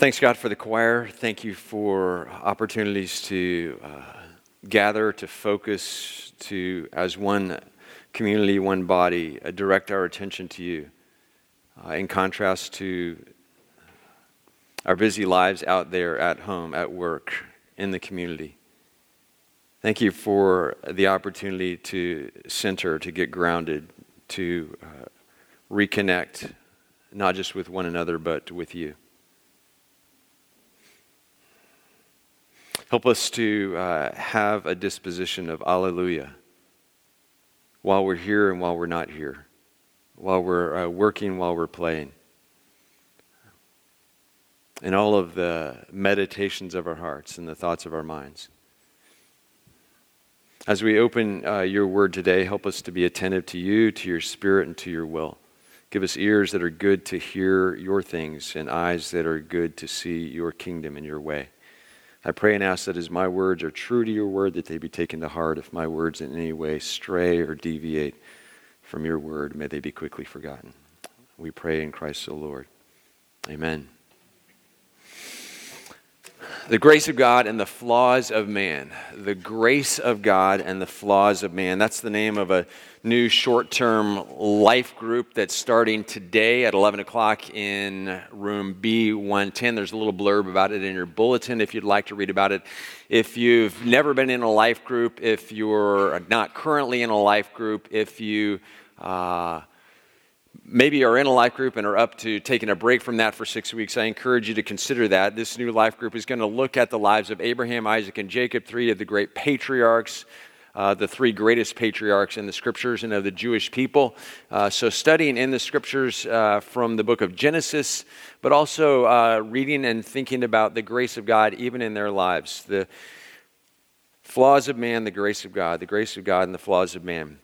Thanks, God, for the choir. Thank you for opportunities to uh, gather, to focus, to, as one community, one body, uh, direct our attention to you. Uh, in contrast to our busy lives out there at home, at work, in the community. Thank you for the opportunity to center, to get grounded, to uh, reconnect, not just with one another, but with you. Help us to uh, have a disposition of Alleluia while we're here and while we're not here, while we're uh, working, while we're playing. In all of the meditations of our hearts and the thoughts of our minds. As we open uh, your word today, help us to be attentive to you, to your spirit, and to your will. Give us ears that are good to hear your things and eyes that are good to see your kingdom and your way. I pray and ask that as my words are true to your word, that they be taken to heart. If my words in any way stray or deviate from your word, may they be quickly forgotten. We pray in Christ the Lord. Amen. The grace of God and the flaws of man. The grace of God and the flaws of man. That's the name of a new short term life group that's starting today at 11 o'clock in room B110. There's a little blurb about it in your bulletin if you'd like to read about it. If you've never been in a life group, if you're not currently in a life group, if you uh, maybe are in a life group and are up to taking a break from that for six weeks, I encourage you to consider that. This new life group is going to look at the lives of Abraham, Isaac, and Jacob, three of the great patriarchs. Uh, the three greatest patriarchs in the scriptures and of the Jewish people. Uh, so, studying in the scriptures uh, from the book of Genesis, but also uh, reading and thinking about the grace of God even in their lives. The flaws of man, the grace of God, the grace of God, and the flaws of man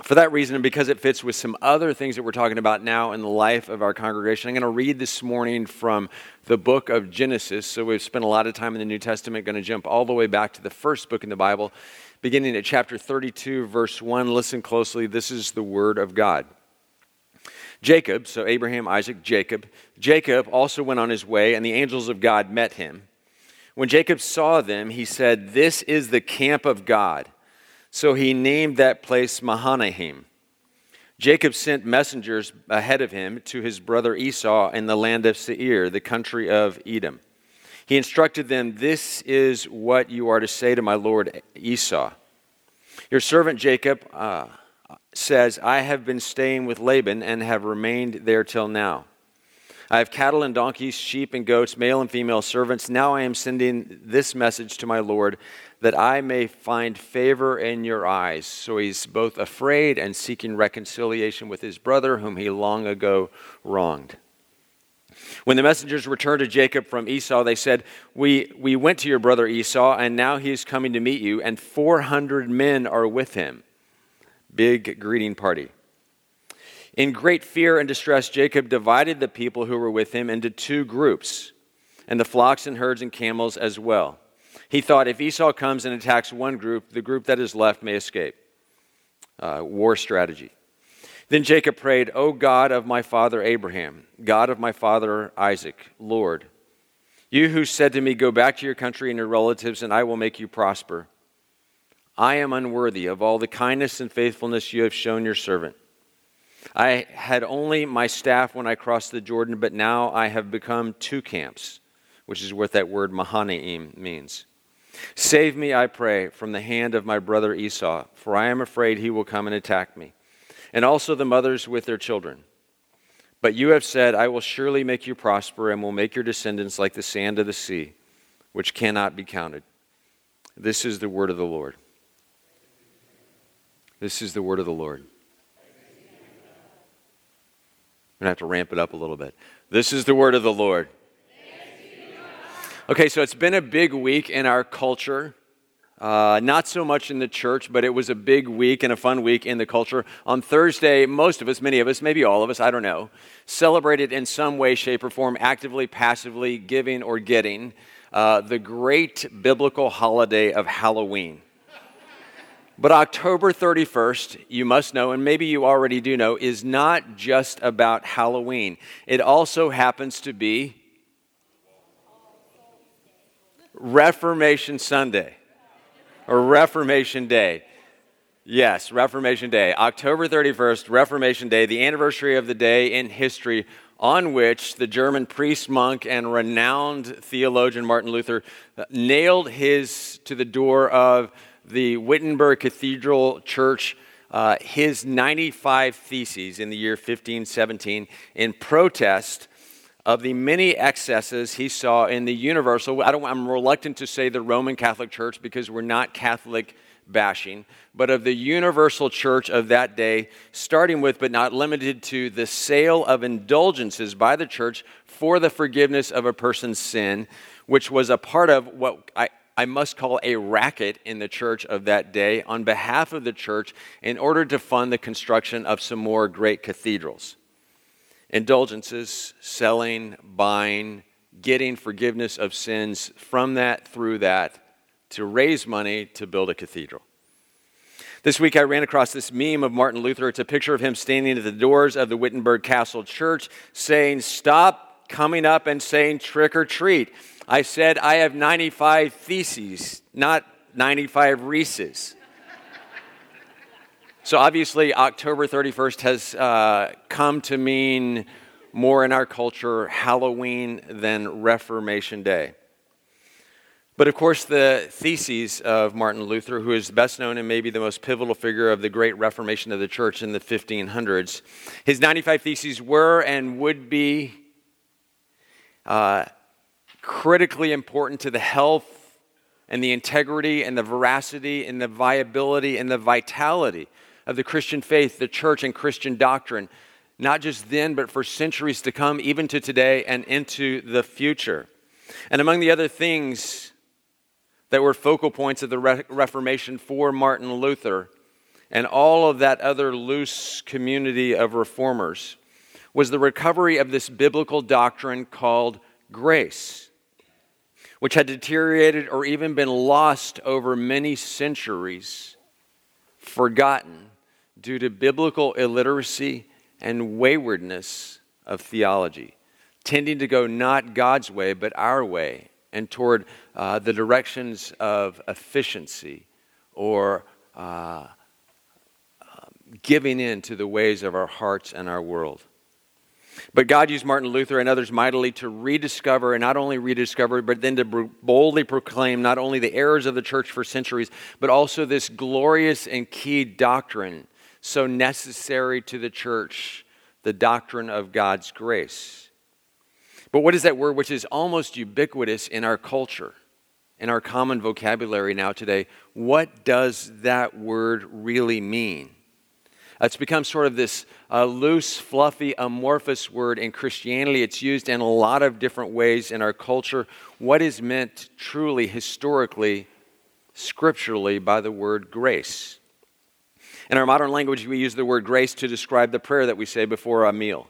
for that reason, and because it fits with some other things that we're talking about now in the life of our congregation, I'm going to read this morning from the book of Genesis. So we've spent a lot of time in the New Testament, going to jump all the way back to the first book in the Bible, beginning at chapter 32, verse 1. Listen closely. This is the word of God. Jacob, so Abraham, Isaac, Jacob, Jacob also went on his way, and the angels of God met him. When Jacob saw them, he said, This is the camp of God. So he named that place Mahanaim. Jacob sent messengers ahead of him to his brother Esau in the land of Seir, the country of Edom. He instructed them, This is what you are to say to my lord Esau. Your servant Jacob uh, says, I have been staying with Laban and have remained there till now. I have cattle and donkeys, sheep and goats, male and female servants. Now I am sending this message to my Lord that I may find favor in your eyes. So he's both afraid and seeking reconciliation with his brother, whom he long ago wronged. When the messengers returned to Jacob from Esau, they said, we, we went to your brother Esau, and now he is coming to meet you, and 400 men are with him. Big greeting party. In great fear and distress, Jacob divided the people who were with him into two groups, and the flocks and herds and camels as well. He thought if Esau comes and attacks one group, the group that is left may escape. Uh, war strategy. Then Jacob prayed, O God of my father Abraham, God of my father Isaac, Lord, you who said to me, Go back to your country and your relatives, and I will make you prosper. I am unworthy of all the kindness and faithfulness you have shown your servant. I had only my staff when I crossed the Jordan, but now I have become two camps, which is what that word Mahanaim means. Save me, I pray, from the hand of my brother Esau, for I am afraid he will come and attack me, and also the mothers with their children. But you have said, I will surely make you prosper and will make your descendants like the sand of the sea, which cannot be counted. This is the word of the Lord. This is the word of the Lord. I'm going to have to ramp it up a little bit. This is the word of the Lord. Okay, so it's been a big week in our culture. Uh, not so much in the church, but it was a big week and a fun week in the culture. On Thursday, most of us, many of us, maybe all of us, I don't know, celebrated in some way, shape, or form, actively, passively, giving, or getting uh, the great biblical holiday of Halloween. But October 31st, you must know, and maybe you already do know, is not just about Halloween. It also happens to be Reformation Sunday or Reformation Day. Yes, Reformation Day, October 31st, Reformation Day, the anniversary of the day in history on which the German priest, monk, and renowned theologian Martin Luther uh, nailed his to the door of the Wittenberg Cathedral Church uh, his 95 theses in the year 1517 in protest of the many excesses he saw in the universal. I am reluctant to say the Roman Catholic Church because we're not Catholic bashing, but of the universal church of that day, starting with but not limited to the sale of indulgences by the church for the forgiveness of a person's sin, which was a part of what I, I must call a racket in the church of that day on behalf of the church in order to fund the construction of some more great cathedrals. Indulgences, selling, buying, getting forgiveness of sins from that, through that, to raise money to build a cathedral. This week I ran across this meme of Martin Luther. It's a picture of him standing at the doors of the Wittenberg Castle Church saying, Stop coming up and saying trick or treat. I said, I have 95 theses, not 95 Reese's. so obviously, October 31st has uh, come to mean more in our culture Halloween than Reformation Day. But of course, the theses of Martin Luther, who is best known and maybe the most pivotal figure of the great Reformation of the church in the 1500s, his 95 theses were and would be uh, critically important to the health and the integrity and the veracity and the viability and the vitality of the Christian faith, the church, and Christian doctrine, not just then, but for centuries to come, even to today and into the future. And among the other things that were focal points of the Re- Reformation for Martin Luther and all of that other loose community of reformers was the recovery of this biblical doctrine called grace which had deteriorated or even been lost over many centuries, forgotten due to biblical illiteracy and waywardness of theology, tending to go not God's way, but our way, and toward uh, the directions of efficiency or uh, giving in to the ways of our hearts and our world. But God used Martin Luther and others mightily to rediscover, and not only rediscover, but then to boldly proclaim not only the errors of the church for centuries, but also this glorious and key doctrine so necessary to the church the doctrine of God's grace. But what is that word which is almost ubiquitous in our culture, in our common vocabulary now today? What does that word really mean? It's become sort of this uh, loose, fluffy, amorphous word in Christianity. It's used in a lot of different ways in our culture. What is meant truly, historically, scripturally by the word grace? In our modern language, we use the word grace to describe the prayer that we say before a meal.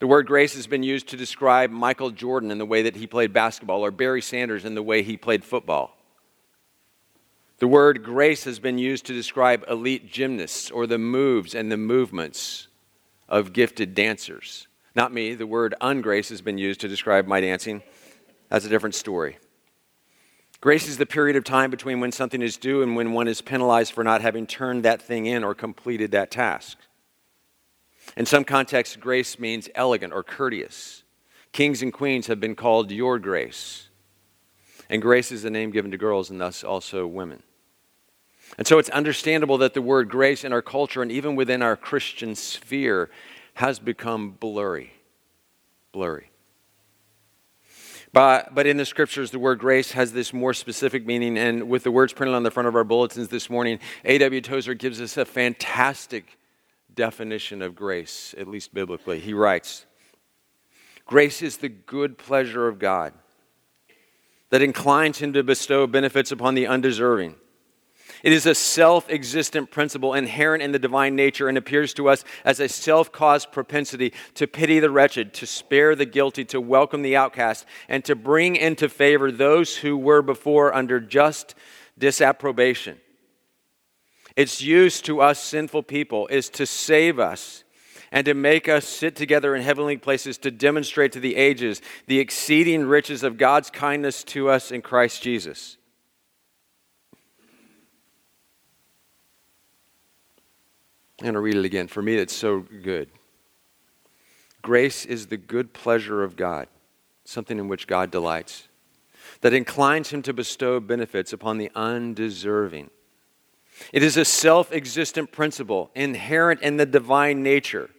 The word grace has been used to describe Michael Jordan in the way that he played basketball, or Barry Sanders in the way he played football. The word grace has been used to describe elite gymnasts or the moves and the movements of gifted dancers. Not me, the word ungrace has been used to describe my dancing. That's a different story. Grace is the period of time between when something is due and when one is penalized for not having turned that thing in or completed that task. In some contexts, grace means elegant or courteous. Kings and queens have been called your grace. And grace is the name given to girls and thus also women. And so it's understandable that the word grace in our culture and even within our Christian sphere has become blurry. Blurry. But, but in the scriptures, the word grace has this more specific meaning. And with the words printed on the front of our bulletins this morning, A.W. Tozer gives us a fantastic definition of grace, at least biblically. He writes Grace is the good pleasure of God that inclines him to bestow benefits upon the undeserving it is a self existent principle inherent in the divine nature and appears to us as a self caused propensity to pity the wretched, to spare the guilty, to welcome the outcast, and to bring into favor those who were before under just disapprobation. Its use to us sinful people is to save us and to make us sit together in heavenly places to demonstrate to the ages the exceeding riches of God's kindness to us in Christ Jesus. I'm going to read it again. For me, it's so good. Grace is the good pleasure of God, something in which God delights, that inclines him to bestow benefits upon the undeserving. It is a self existent principle inherent in the divine nature,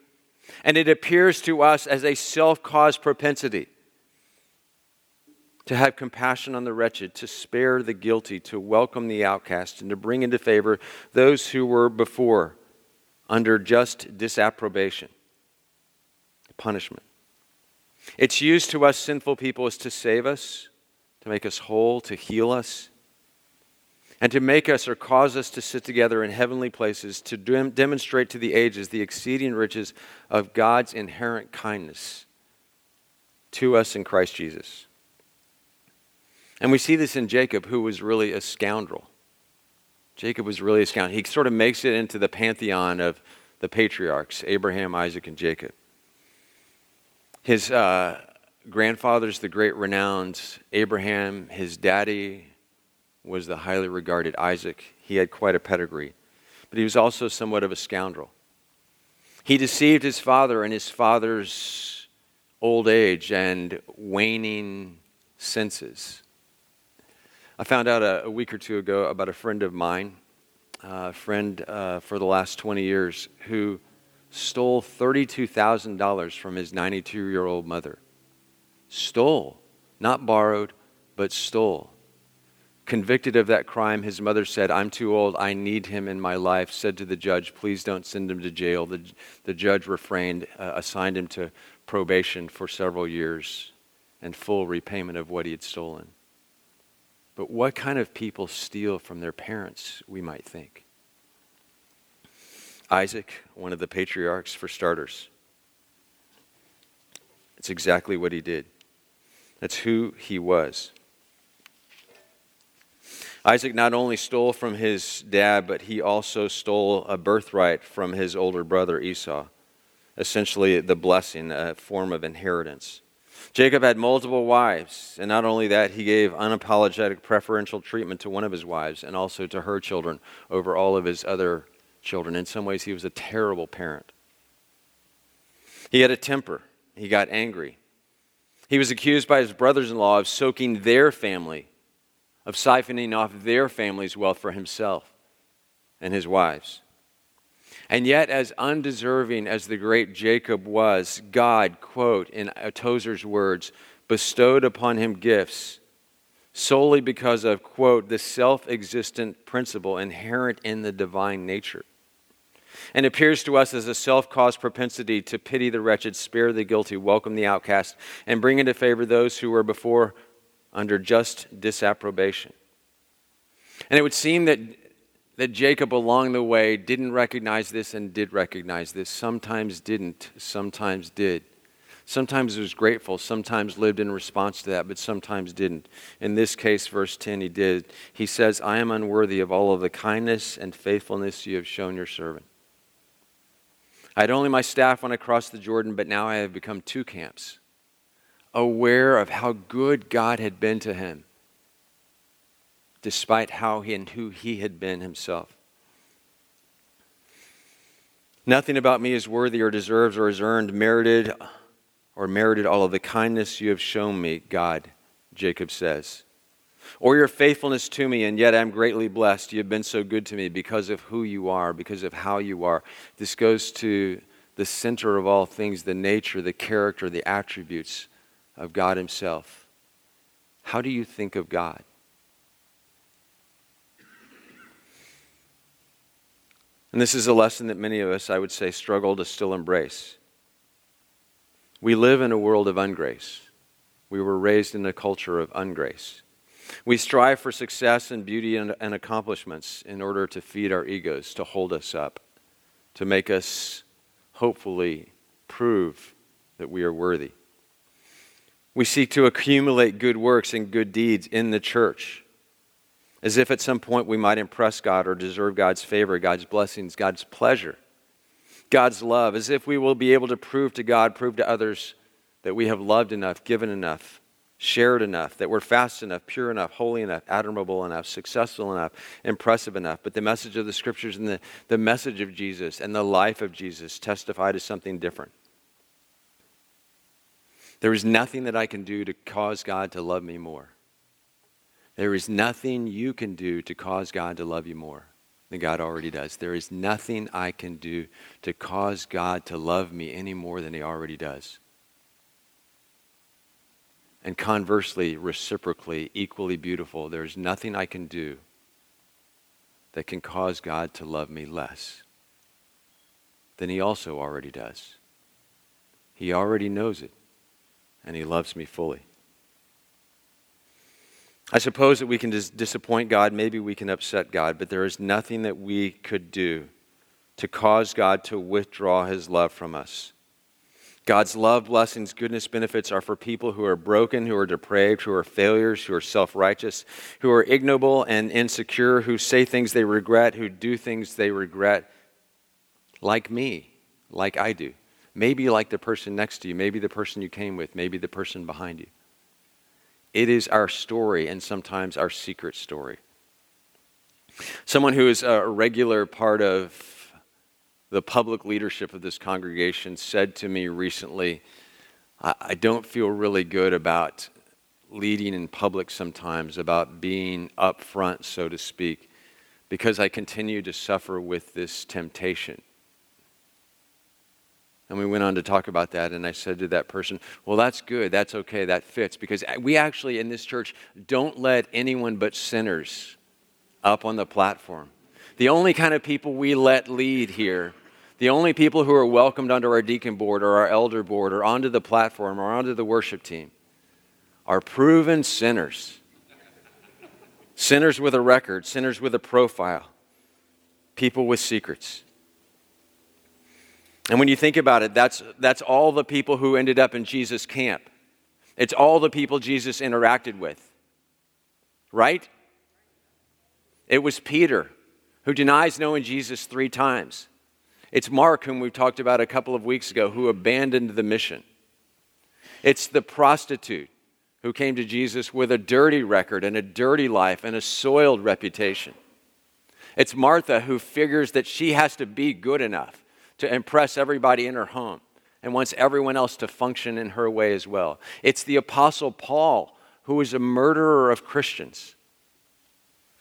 and it appears to us as a self caused propensity to have compassion on the wretched, to spare the guilty, to welcome the outcast, and to bring into favor those who were before under just disapprobation, punishment. It's used to us sinful people as to save us, to make us whole, to heal us, and to make us or cause us to sit together in heavenly places to dem- demonstrate to the ages the exceeding riches of God's inherent kindness to us in Christ Jesus. And we see this in Jacob, who was really a scoundrel. Jacob was really a scoundrel. He sort of makes it into the pantheon of the patriarchs Abraham, Isaac, and Jacob. His uh, grandfather's the great renowned Abraham. His daddy was the highly regarded Isaac. He had quite a pedigree, but he was also somewhat of a scoundrel. He deceived his father in his father's old age and waning senses. I found out a, a, week or two ago about a friend of mine, a friend uh, for the last 20 years, who stole $32,000 from his 92 year old mother. Stole, not borrowed, but stole. Convicted of that crime, his mother said, I'm too old. I need him in my life. Said to the judge, Please don't send him to jail. The, the judge refrained, uh, assigned him to probation for several years and full repayment of what he had stolen. But what kind of people steal from their parents, we might think? Isaac, one of the patriarchs, for starters. It's exactly what he did. That's who he was. Isaac not only stole from his dad, but he also stole a birthright from his older brother Esau, essentially the blessing, a form of inheritance. Jacob had multiple wives, and not only that, he gave unapologetic preferential treatment to one of his wives and also to her children over all of his other children. In some ways, he was a terrible parent. He had a temper, he got angry. He was accused by his brothers in law of soaking their family, of siphoning off their family's wealth for himself and his wives. And yet, as undeserving as the great Jacob was, God, quote, in Tozer's words, bestowed upon him gifts solely because of, quote, the self existent principle inherent in the divine nature. And appears to us as a self caused propensity to pity the wretched, spare the guilty, welcome the outcast, and bring into favor those who were before under just disapprobation. And it would seem that that Jacob along the way didn't recognize this and did recognize this. Sometimes didn't, sometimes did. Sometimes was grateful, sometimes lived in response to that, but sometimes didn't. In this case, verse 10, he did. He says, I am unworthy of all of the kindness and faithfulness you have shown your servant. I had only my staff when I crossed the Jordan, but now I have become two camps, aware of how good God had been to him despite how he and who he had been himself. Nothing about me is worthy or deserves or has earned, merited, or merited all of the kindness you have shown me, God, Jacob says, or your faithfulness to me, and yet I'm greatly blessed. You have been so good to me because of who you are, because of how you are. This goes to the center of all things the nature, the character, the attributes of God Himself. How do you think of God? And this is a lesson that many of us, I would say, struggle to still embrace. We live in a world of ungrace. We were raised in a culture of ungrace. We strive for success and beauty and, and, accomplishments in order to feed our egos, to hold us up, to make us hopefully prove that we are worthy. We seek to accumulate good works and good deeds in the church as if at some point we might impress God or deserve God's favor, God's blessings, God's pleasure. God's love, as if we will be able to prove to God, prove to others that we have loved enough, given enough, shared enough, that we're fast enough, pure enough, holy enough, admirable enough, successful enough, impressive enough. But the message of the scriptures and the, the message of Jesus and the life of Jesus testify to something different. There is nothing that I can do to cause God to love me more. There is nothing you can do to cause God to love you more than God already does. There is nothing I can do to cause God to love me any more than He already does. And conversely, reciprocally, equally beautiful, there's nothing I can do that can cause God to love me less than He also already does. He already knows it, and He loves me fully. I suppose that we can dis- disappoint God, maybe we can upset God, but there is nothing that we could do to cause God to withdraw His love from us. God's love, blessings, goodness, benefits are for people who are broken, who are depraved, who are failures, who are self righteous, who are ignoble and insecure, who say things they regret, who do things they regret, like me, like I do. Maybe like the person next to you, maybe the person you came with, maybe the person behind you. It is our story and sometimes our secret story. Someone who is a regular part of the public leadership of this congregation said to me recently, I, don't feel really good about leading in public sometimes, about being up front, so to speak, because I continue to suffer with this temptation. And we went on to talk about that, and I said to that person, Well, that's good, that's okay, that fits, because uh, we actually in this church don't let anyone but sinners up on the platform. The only kind of people we let lead here the only people who are welcomed under our deacon board or our elder board or onto the platform or onto the worship team are proven sinners. sinners with a record, sinners with a profile, people with secrets. And when you think about it, that's, that's all the people who ended up in Jesus' camp. It's all the people Jesus interacted with. Right? It was Peter who denies knowing Jesus three times. It's Mark, whom we talked about a couple of weeks ago, who abandoned the mission. It's the prostitute who came to Jesus with a dirty record and a dirty life and a soiled reputation. It's Martha who figures that she has to be good enough to impress everybody in her home and wants everyone else to function in her way as well. It's the Apostle Paul who was a murderer of Christians,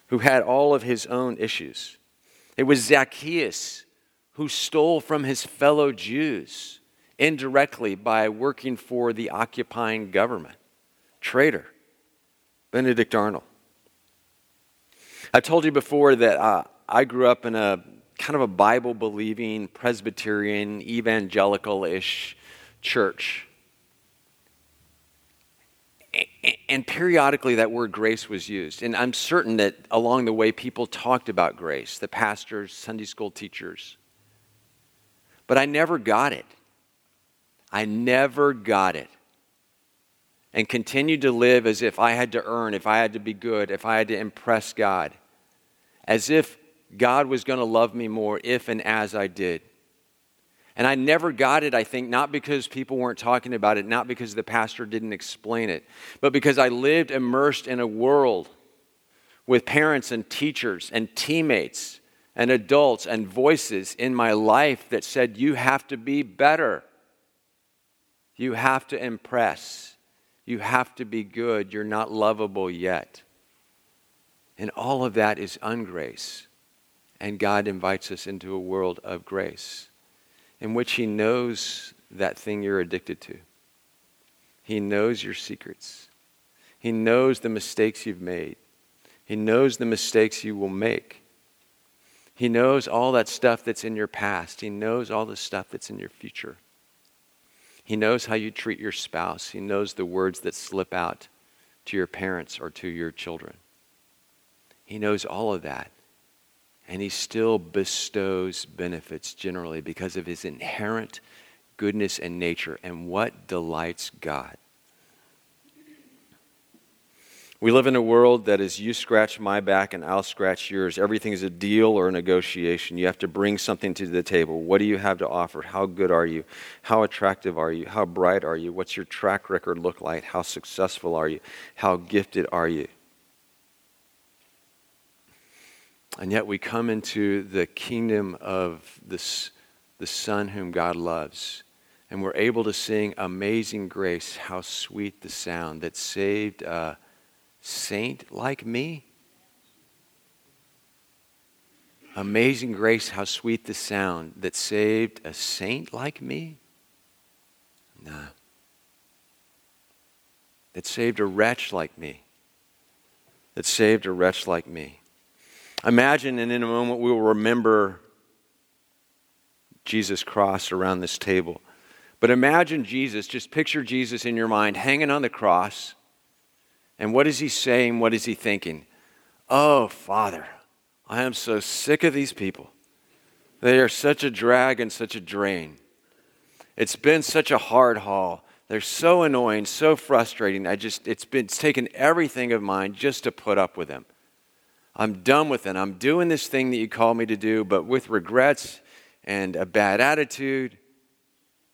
who had all of his own issues. It was Zacchaeus who stole from his fellow Jews indirectly by working for the occupying government. Traitor, Benedict Arnold. I've told you before that uh, I grew up in a kind of a Bible believing, Presbyterian, evangelical ish church. And periodically that word grace was used. And I'm certain that along the way people talked about grace, the pastors, Sunday school teachers. But I never got it. I never got it. And continued to live as if I had to earn, if I had to be good, if I had to impress God. As if God was going to love me more if and as I did. And I never got it, I think, not because people weren't talking about it, not because the pastor didn't explain it, but because I lived immersed in a world with parents and teachers and teammates and adults and voices in my life that said, You have to be better. You have to impress. You have to be good. You're not lovable yet. And all of that is ungrace. And God invites us into a world of grace in which He knows that thing you're addicted to. He knows your secrets. He knows the mistakes you've made. He knows the mistakes you will make. He knows all that stuff that's in your past. He knows all the stuff that's in your future. He knows how you treat your spouse. He knows the words that slip out to your parents or to your children. He knows all of that. And he still bestows benefits generally because of his inherent goodness and nature and what delights God. We live in a world that is you scratch my back and I'll scratch yours. Everything is a deal or a negotiation. You have to bring something to the table. What do you have to offer? How good are you? How attractive are you? How bright are you? What's your track record look like? How successful are you? How gifted are you? And yet we come into the kingdom of this, the Son whom God loves. And we're able to sing Amazing Grace, how sweet the sound that saved. a saint like me? Amazing grace, how sweet the sound that saved a saint like me? Nah. That saved a wretch like me. That saved a wretch like me. Imagine, and in a moment we will remember Jesus' cross around this table. But imagine Jesus, just picture Jesus in your mind hanging on the cross and what is he saying? What is he thinking? Oh, Father, I am so sick of these people. They are such a drag and such a drain. It's been such a hard haul. They're so annoying, so frustrating. I just it's been it's taken everything of mine just to put up with them. I'm done with it. I'm doing this thing that you called me to do, but with regrets and a bad attitude.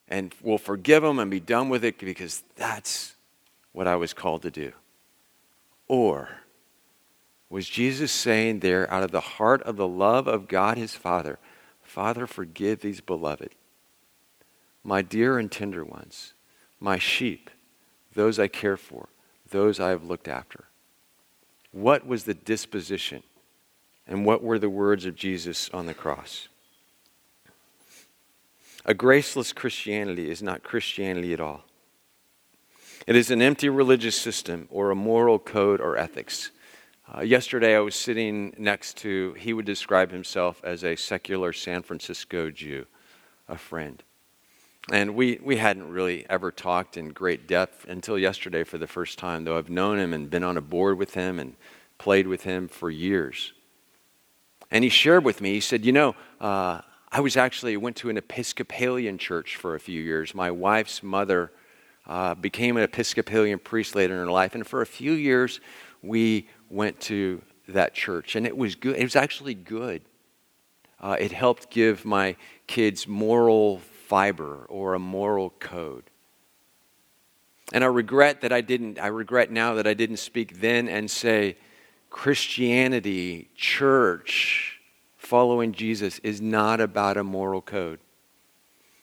And we'll forgive them and be done with it because that's what I was called to do. Or was Jesus saying there, out of the heart of the love of God his Father, Father, forgive these beloved, my dear and tender ones, my sheep, those I care for, those I have looked after? What was the disposition? And what were the words of Jesus on the cross? A graceless Christianity is not Christianity at all. It is an empty religious system or a moral code or ethics. Uh, yesterday, I was sitting next to, he would describe himself as a secular San Francisco Jew, a friend. And we, we hadn't really ever talked in great depth until yesterday for the first time, though I've known him and been on a board with him and played with him for years. And he shared with me, he said, You know, uh, I was actually went to an Episcopalian church for a few years. My wife's mother uh, became an Episcopalian priest later in her life. And for a few years, we went to that church. And it was good. It was actually good. Uh, it helped give my kids moral fiber or a moral code. And I regret that I didn't, I regret now that I didn't speak then and say, Christianity, church, following Jesus is not about a moral code.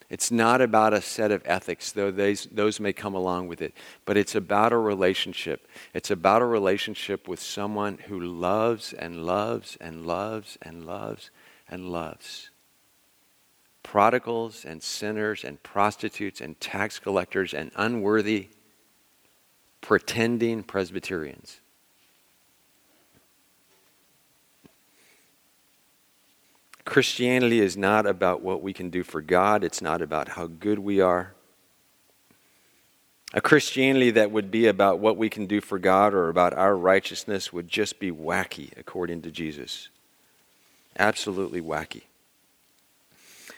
It's not about a set of ethics, though those, those may come along with it, but it's about a relationship. It's about a relationship with someone who loves and loves and loves and loves and loves. Prodigals and sinners and prostitutes and tax collectors and unworthy, pretending Presbyterians. Christianity is not about what we can do for God, it's not about how good we are. A Christianity that would be about what we can do for God or about our righteousness would just be wacky, according to Jesus. Absolutely wacky.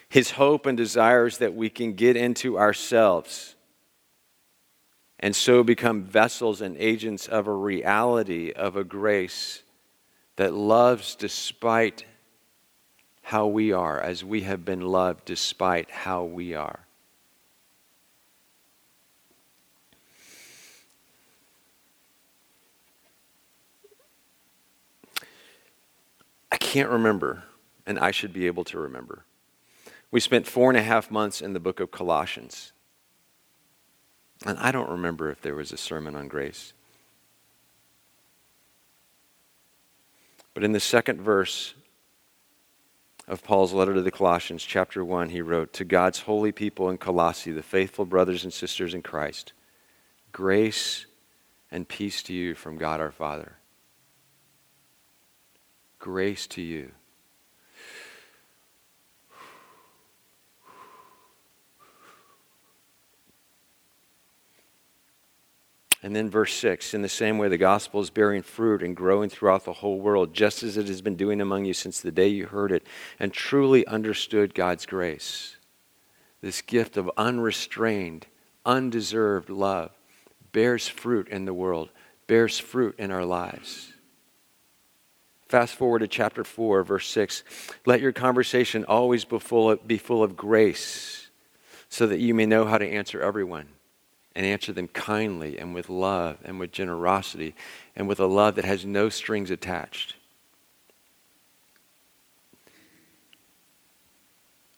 His hope and desires that we can get into ourselves and so become vessels and agents of a reality, of a grace that loves despite how we are, as we have been loved despite how we are. I can't remember, and I should be able to remember. We spent four and a half months in the book of Colossians. And I don't remember if there was a sermon on grace. But in the second verse, of Paul's letter to the Colossians, chapter 1, he wrote, To God's holy people in Colossae, the faithful brothers and sisters in Christ, grace and peace to you from God our Father. Grace to you. And then verse 6 In the same way, the gospel is bearing fruit and growing throughout the whole world, just as it has been doing among you since the day you heard it and truly understood God's grace. This gift of unrestrained, undeserved love bears fruit in the world, bears fruit in our lives. Fast forward to chapter 4, verse 6. Let your conversation always be full of, be full of grace, so that you may know how to answer everyone and answer them kindly and with love and with generosity and with a love that has no strings attached.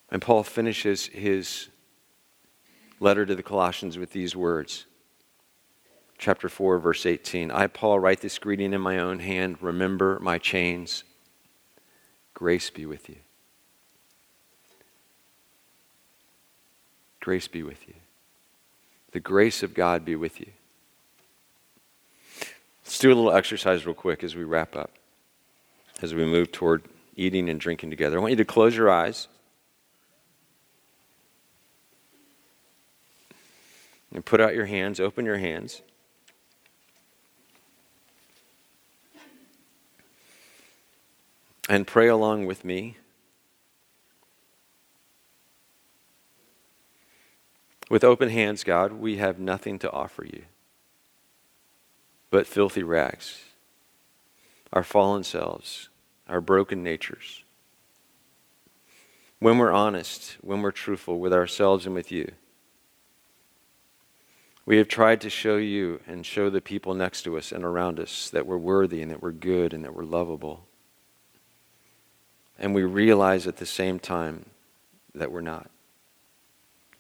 And Paul finishes his letter to the Colossians with these words. Chapter 4, verse 18. I, Paul, write this greeting in my own hand. Remember my chains. Grace be with you. Grace be with you. The grace of God be with you. Let's do a little exercise real quick as we wrap up, as we move toward eating and drinking together. I want you to close your eyes. And put out your hands, open your hands. And pray along with me. With open hands, God, we have nothing to offer you but filthy rags, our fallen selves, our broken natures. When we're honest, when we're truthful with ourselves and with you, we have tried to show you and show the people next to us and around us that we're worthy and that we're good and that we're lovable. And we realize at the same time that we're not.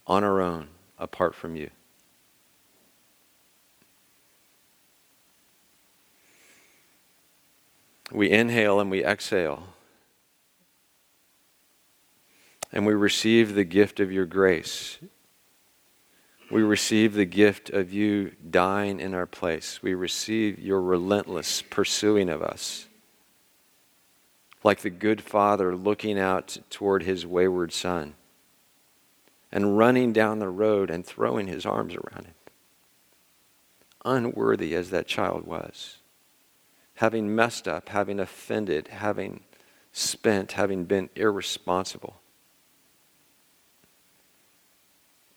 On our own, apart from you. We inhale and we exhale. And we receive the gift of your grace we receive the gift of you dying in our place. We receive your relentless pursuing of us. Like the good father looking out toward his wayward son and running down the road and throwing his arms around him. Unworthy as that child was, having messed up, having offended, having spent, having been irresponsible.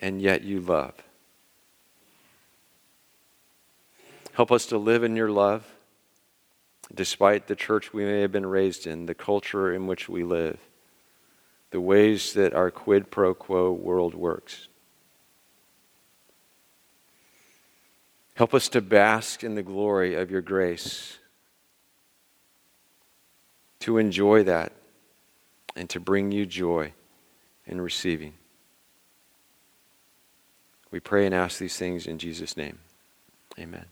and yet you love. Help us to live in your love, despite the church we may have been raised in, the culture in which we live, the ways that our quid pro quo world works. Help us to bask in the glory of your grace, to enjoy that, and to bring you joy in receiving. We pray and ask these things in Jesus' name. Amen.